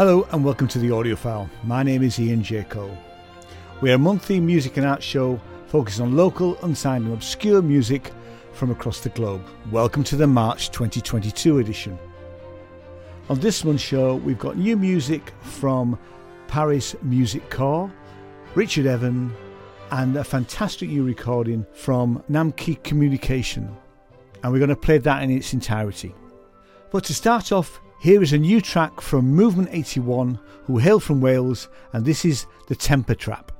Hello and welcome to the Audiophile. My name is Ian J. Cole. We are a monthly music and art show focused on local, unsigned, and obscure music from across the globe. Welcome to the March 2022 edition. On this month's show, we've got new music from Paris Music Corp, Richard Evan, and a fantastic new recording from Namke Communication. And we're going to play that in its entirety. But to start off, here is a new track from Movement 81, who hail from Wales, and this is The Temper Trap.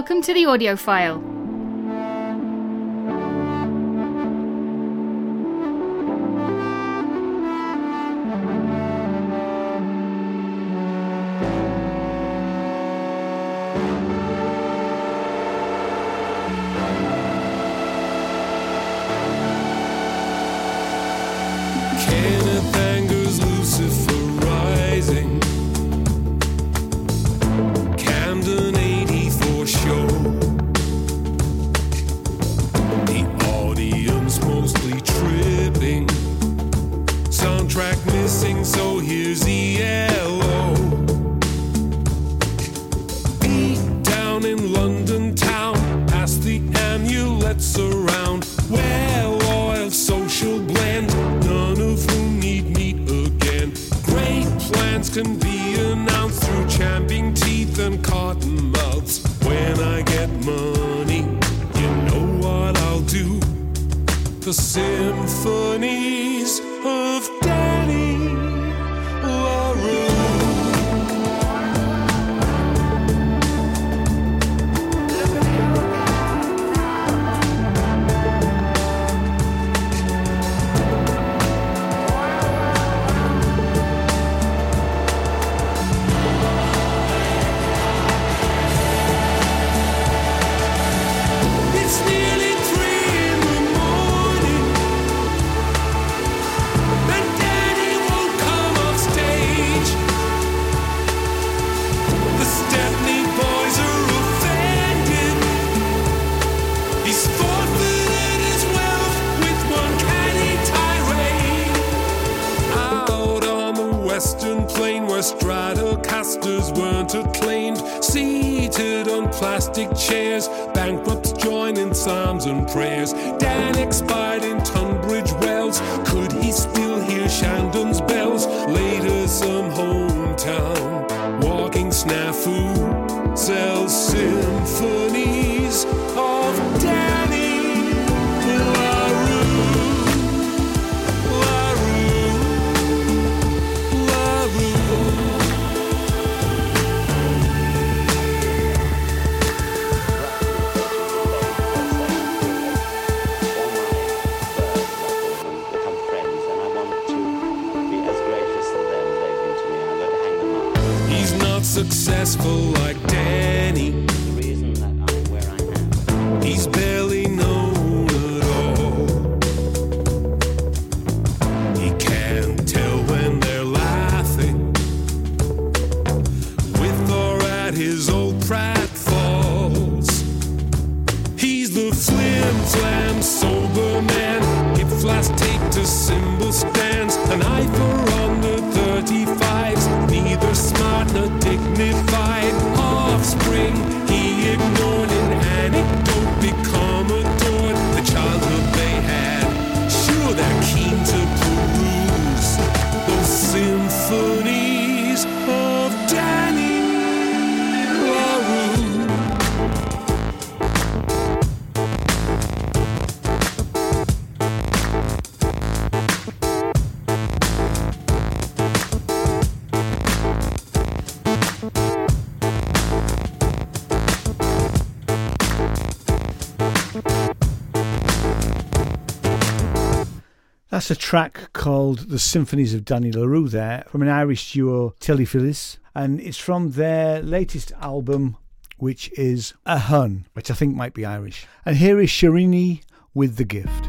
Welcome to the audio That's a track called The Symphonies of Danny La Rue there from an Irish duo, Telefils. And it's from their latest album, which is A Hun, which I think might be Irish. And here is Shrinari with The Gift.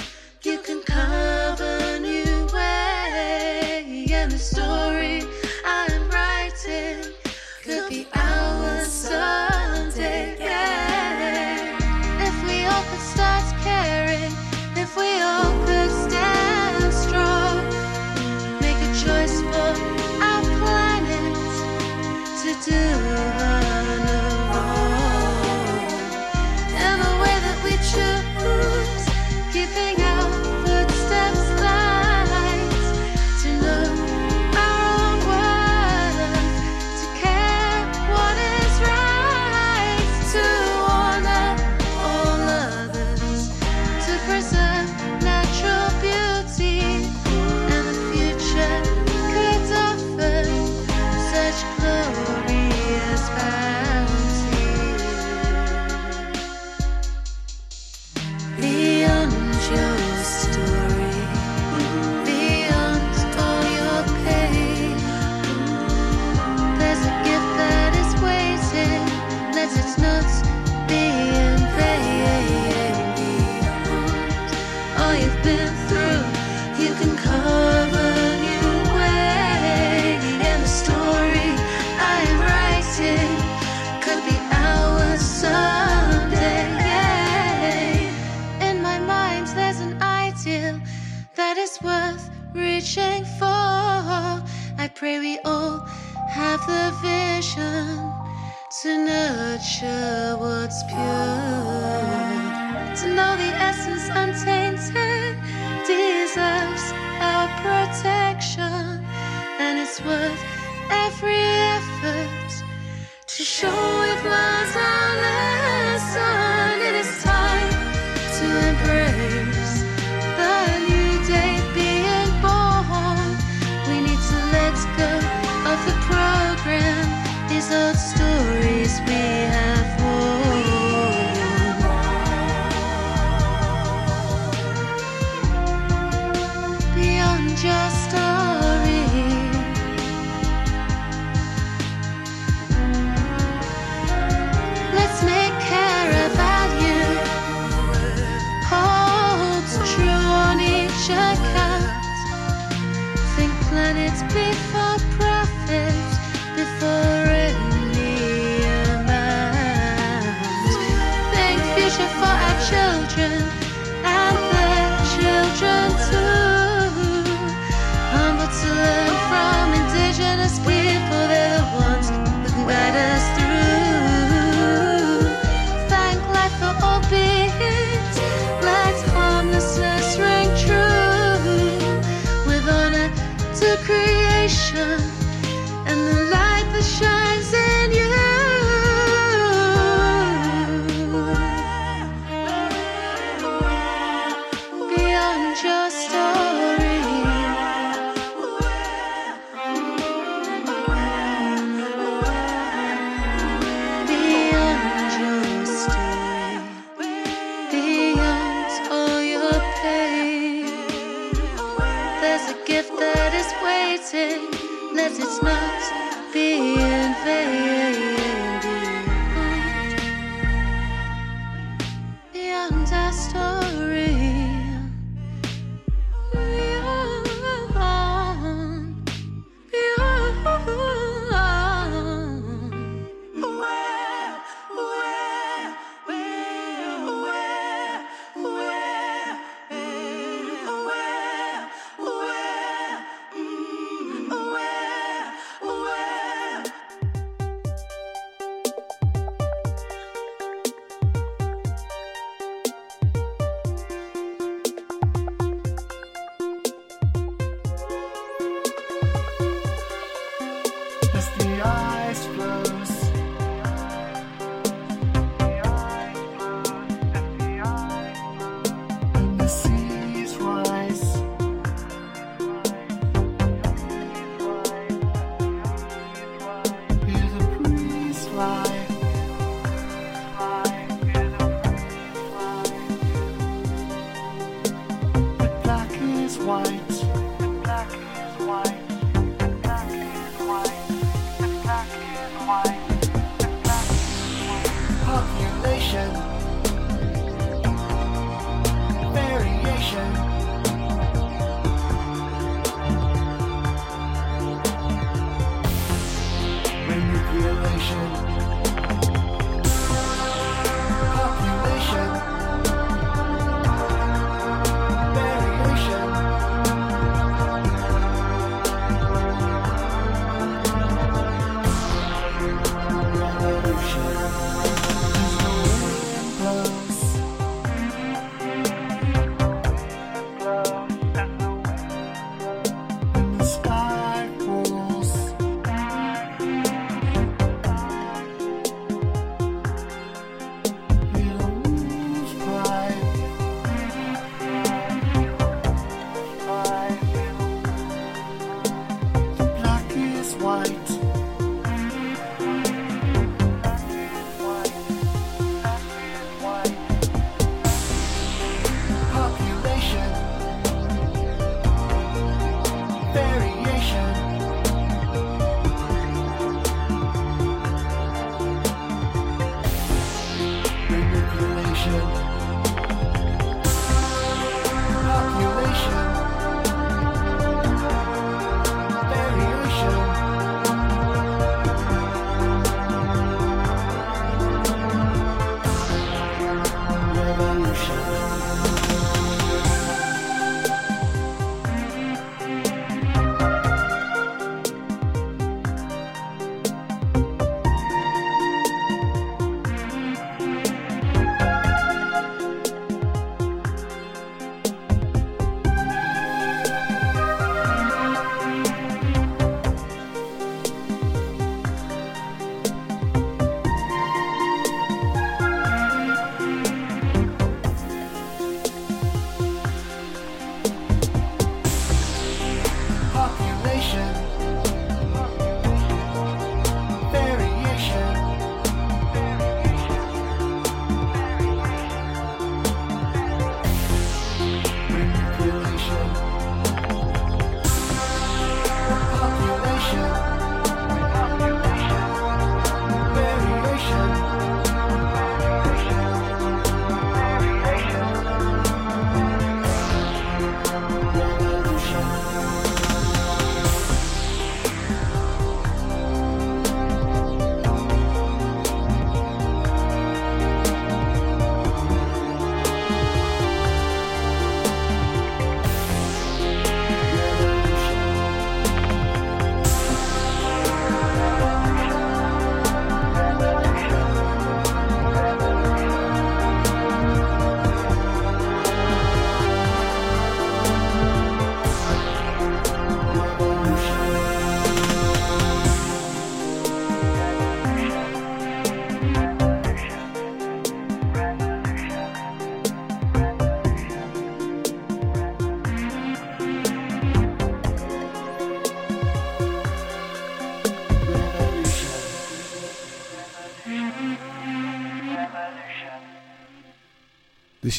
is waiting. Let it not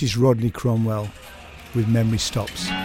This is Rodney Cromwell with Memory Stops.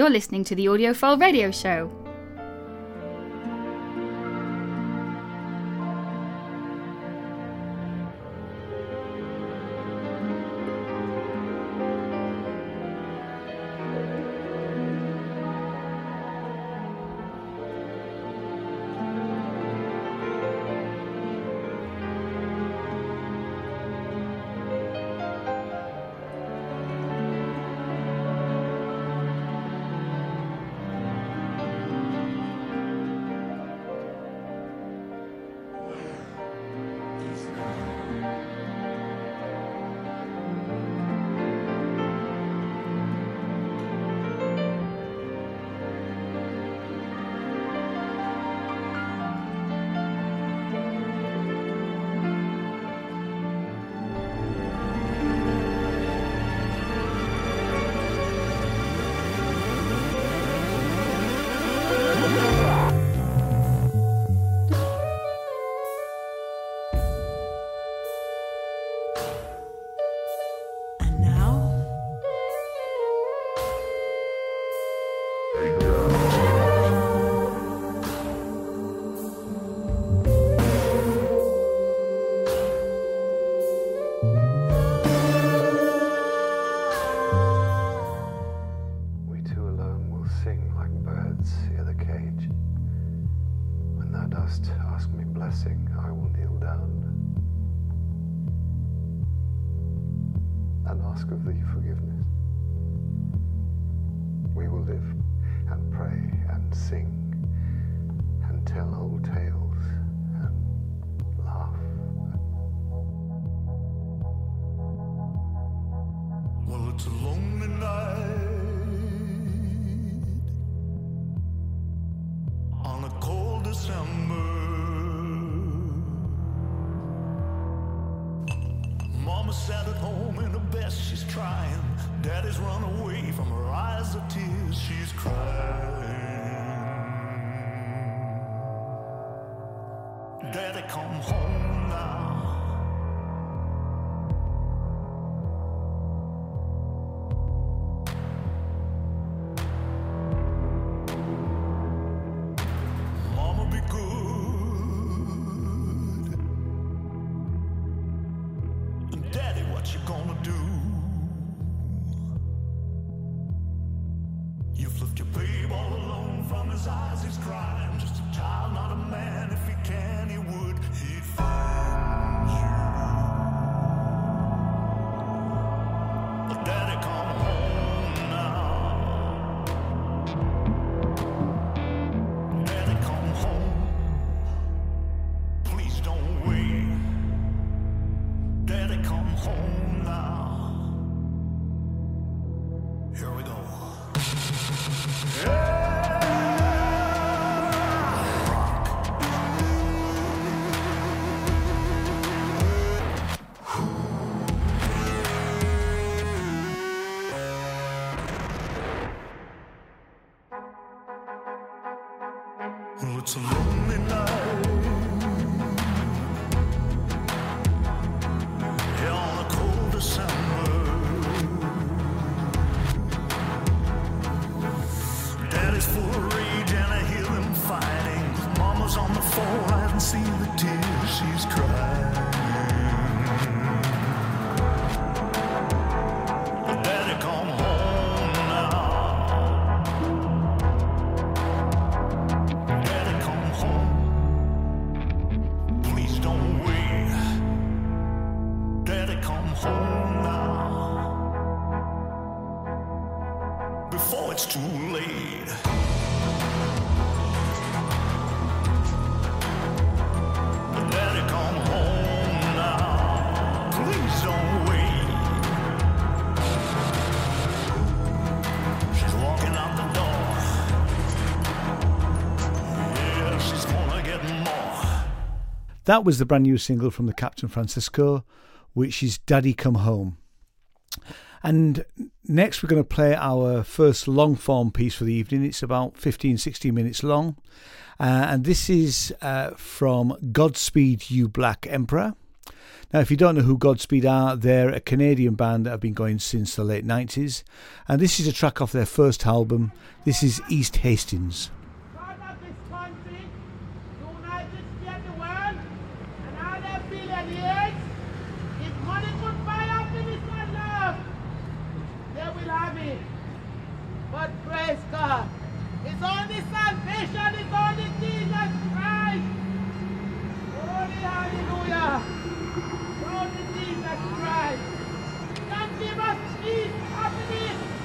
You're listening to the Audiophile Radio Show. That was the brand new single from the Captain Francisco, which is Daddy Come Home. And next, we're going to play our first long form piece for the evening. It's about 15, 16 minutes long. Uh, and this is uh, from Godspeed You Black Emperor. Now, if you don't know who Godspeed are, they're a Canadian band that have been going since the late 90s. And this is a track off their first album. This is East Hastings experience is money could buy happiness love. They will have it. But. It's only salvation, it's only Jesus Christ. Holy hallelujah. Only Jesus Christ. Give us peace, happiness.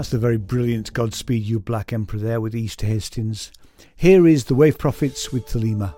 That's the very brilliant Godspeed You Black Emperor there with East Hastings. Here is the Wave Prophets with Thelema.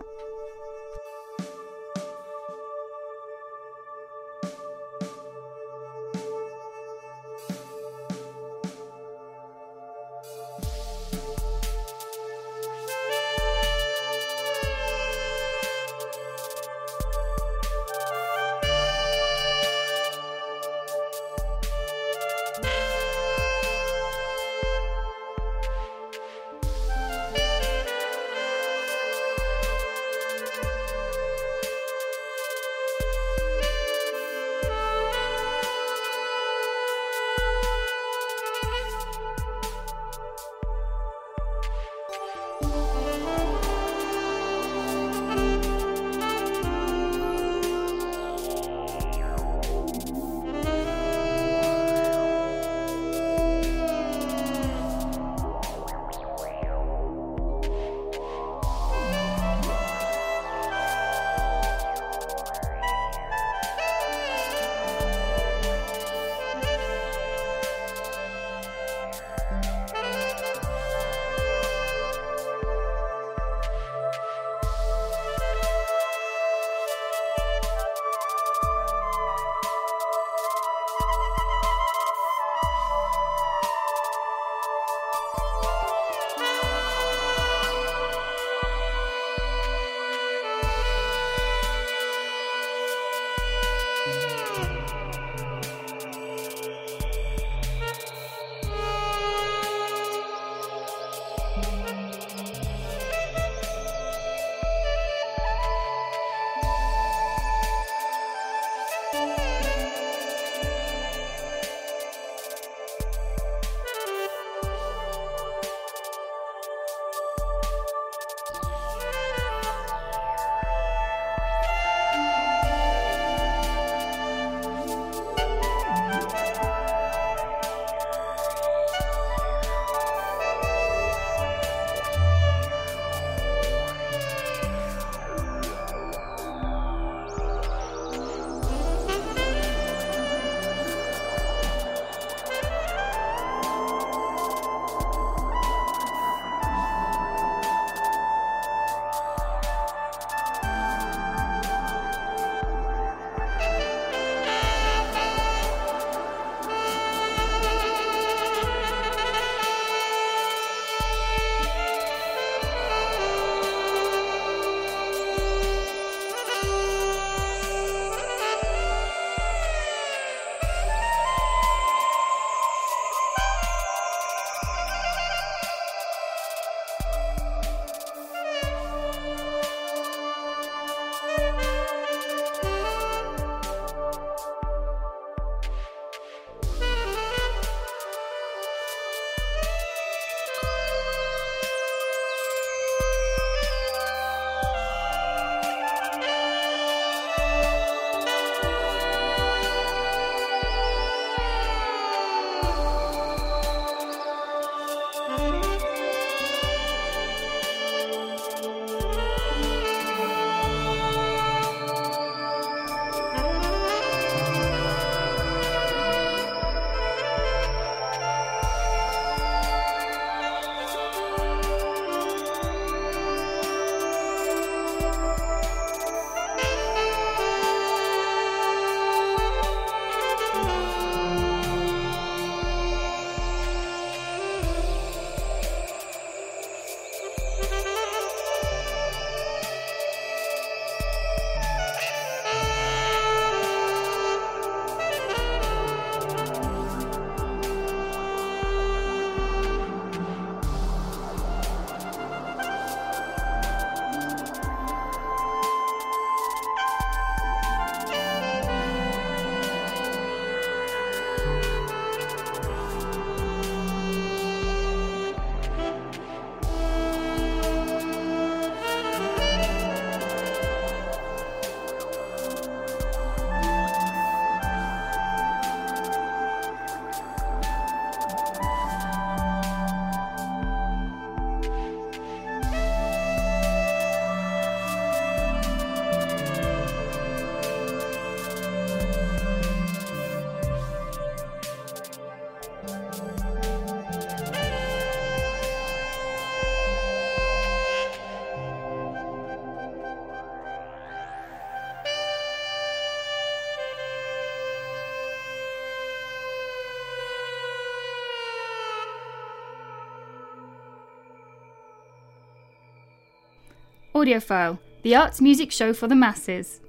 Audiophile, the arts music show for the masses.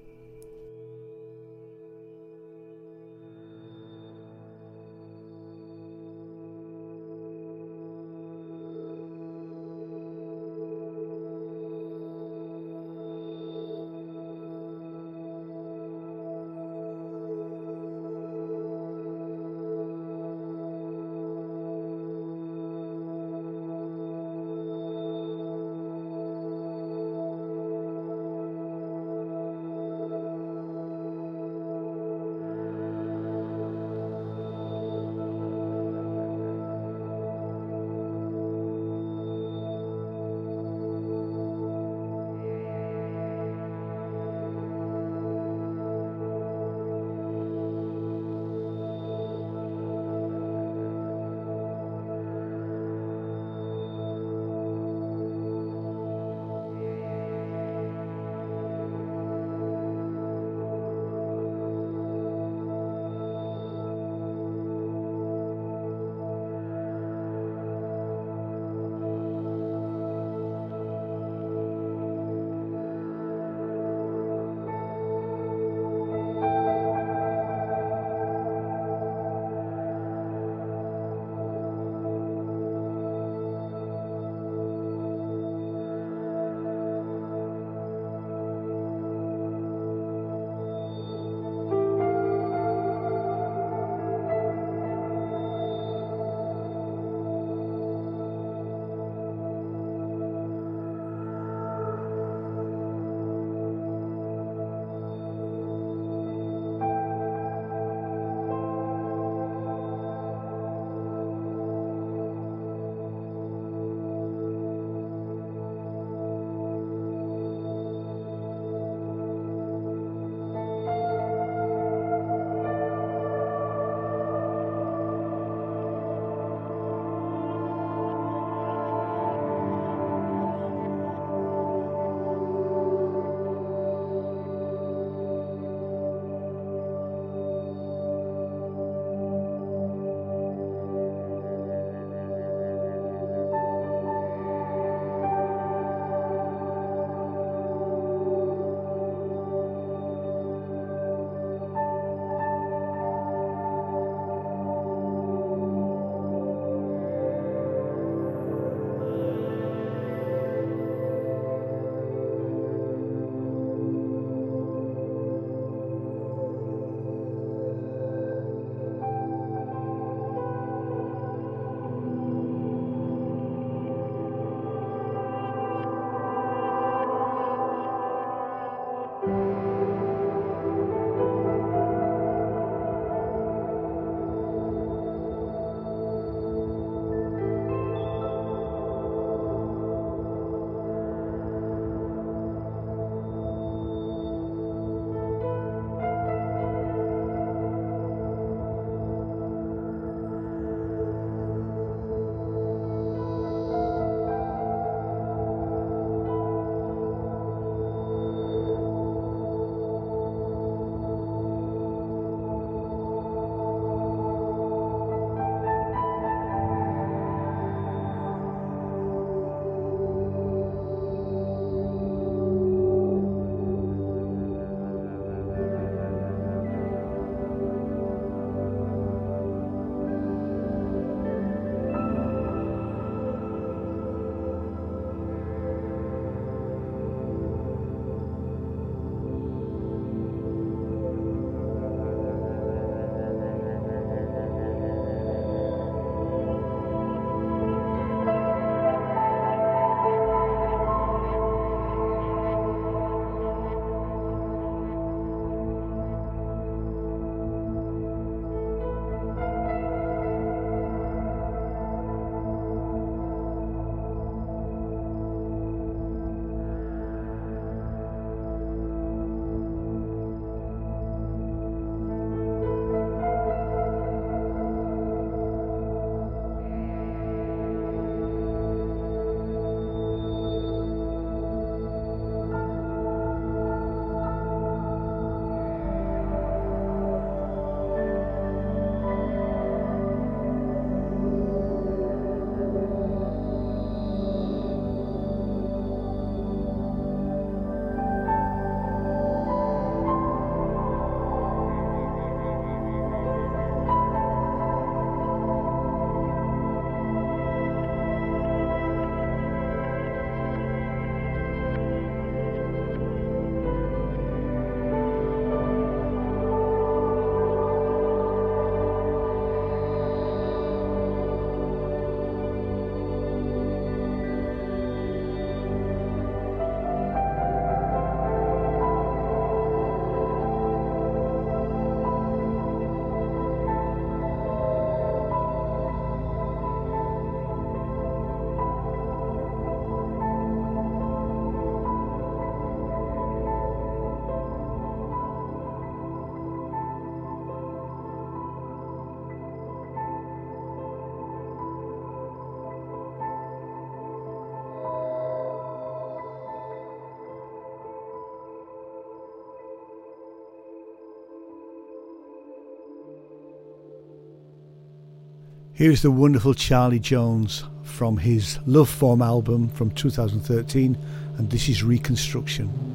Here's the wonderful Charlie Jones from his Love Form album from 2013, and this is Reconstruction.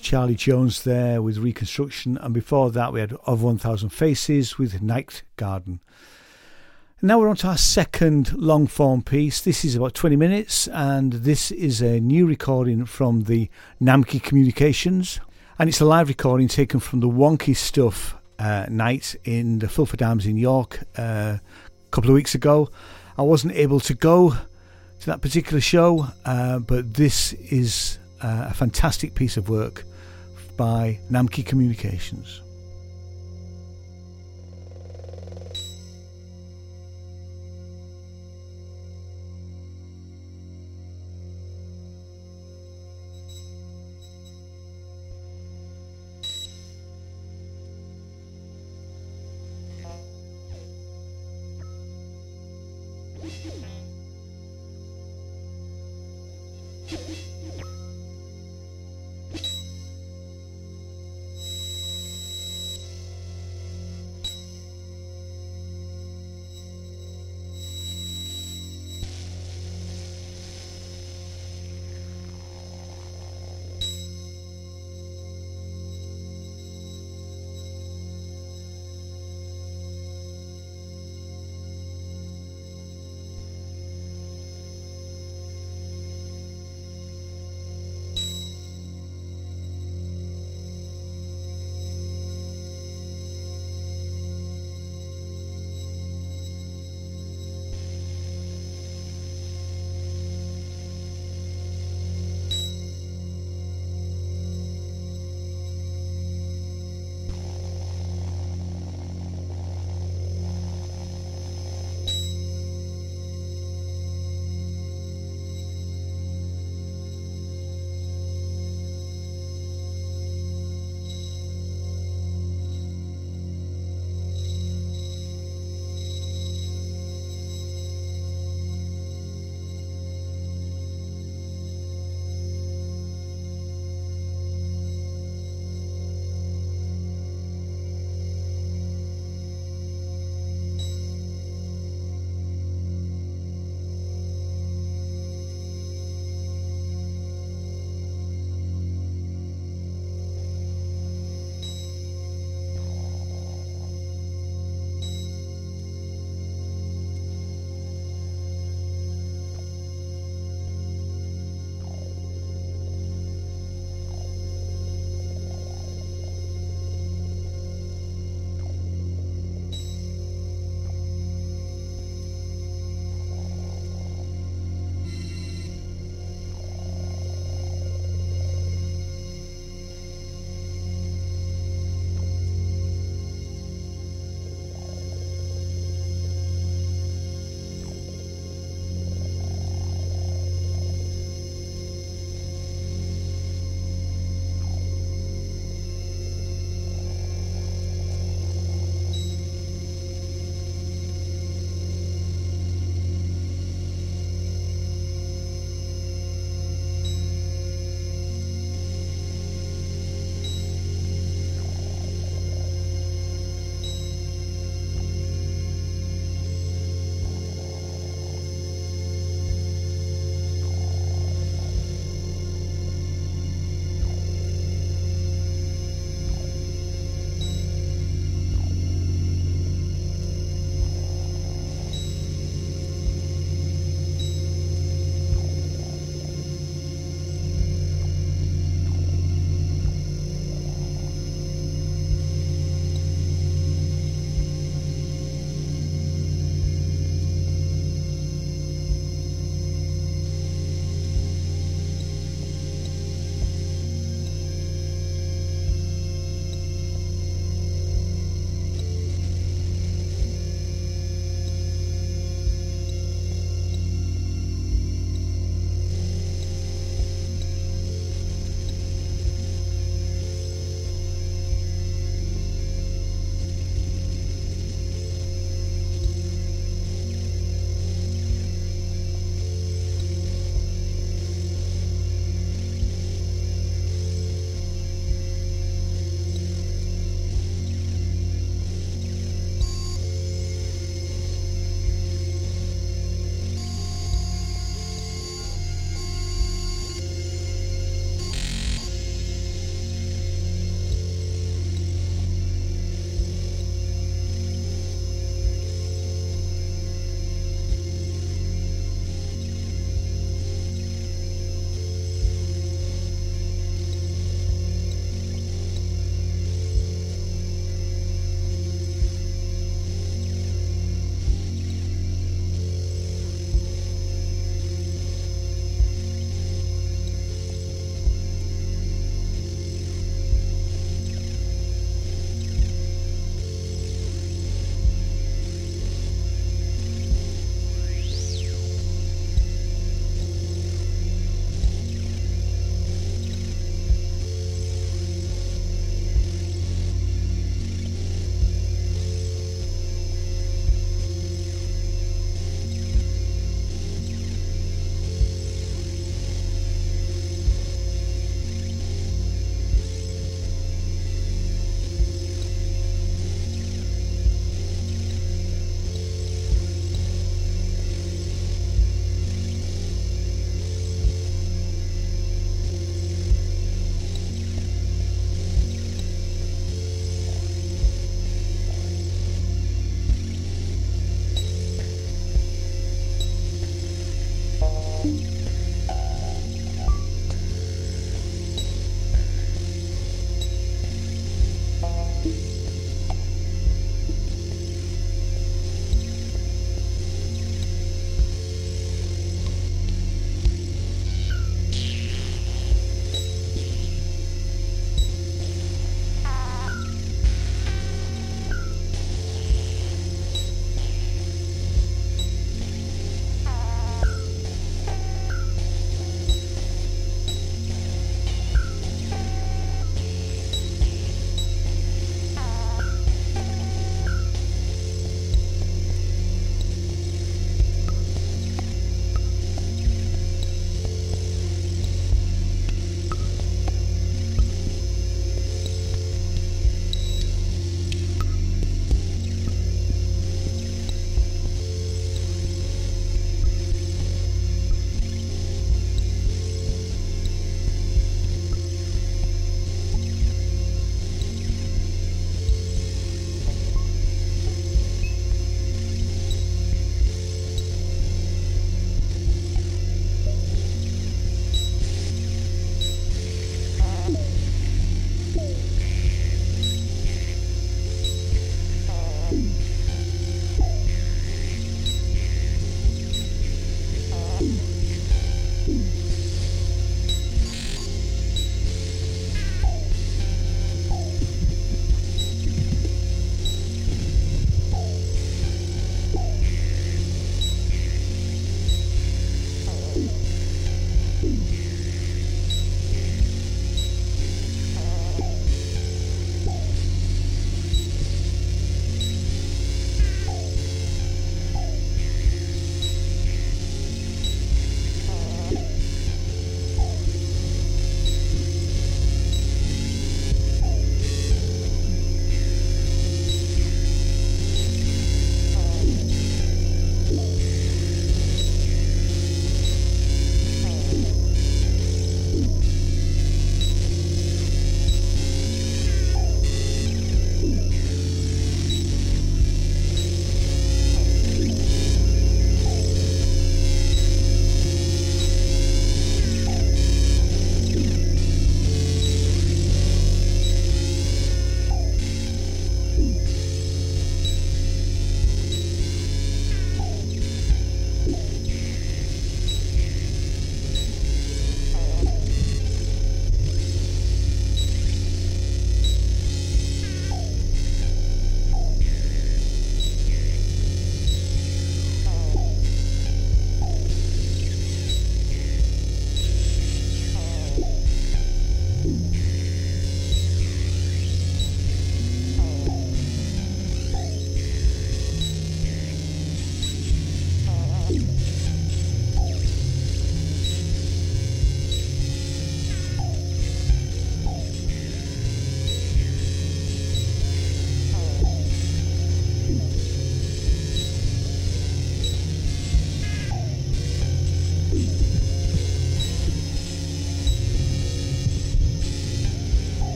Charlie Jones there with Reconstruction, and before that we had Of 1000 Faces with Night Garden. Now we're on to our second long form piece. This is about 20 minutes, and this is a new recording from the Namke Communications, and it's a live recording taken from the Wonky Stuff uh, night in the Fulford Arms in York uh, a couple of weeks ago. I wasn't able to go to that particular show, uh, but this is uh, a fantastic piece of work by Namke Communications.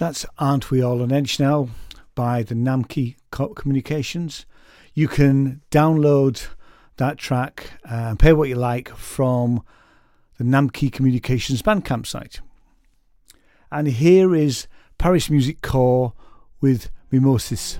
That's Aren't We All on Edge Now by the Namke Communications. You can download that track uh, and pay what you like from the Namke Communications Bandcamp site. And here is Paris Music Corp with Mitosis.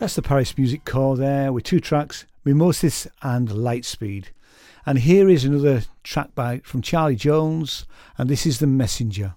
That's the Paris Music Corp there with two tracks, Mitosis and Lightspeed. And here is another track by from Charlie Jones, and this is The Messenger.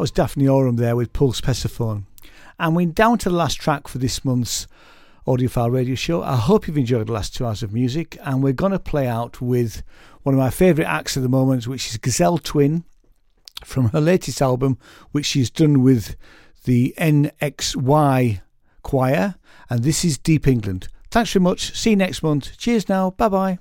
That was Daphne Oram there with Pulse Persephone. And we're down to the last track for this month's Audiophile Radio Show. I hope you've enjoyed the last two hours of music. And we're going to play out with one of my favourite acts at the moment, which is Gazelle Twin from her latest album, which she's done with the NYX Choir. And this is Deep England. Thanks very much. See you next month. Cheers now. Bye bye.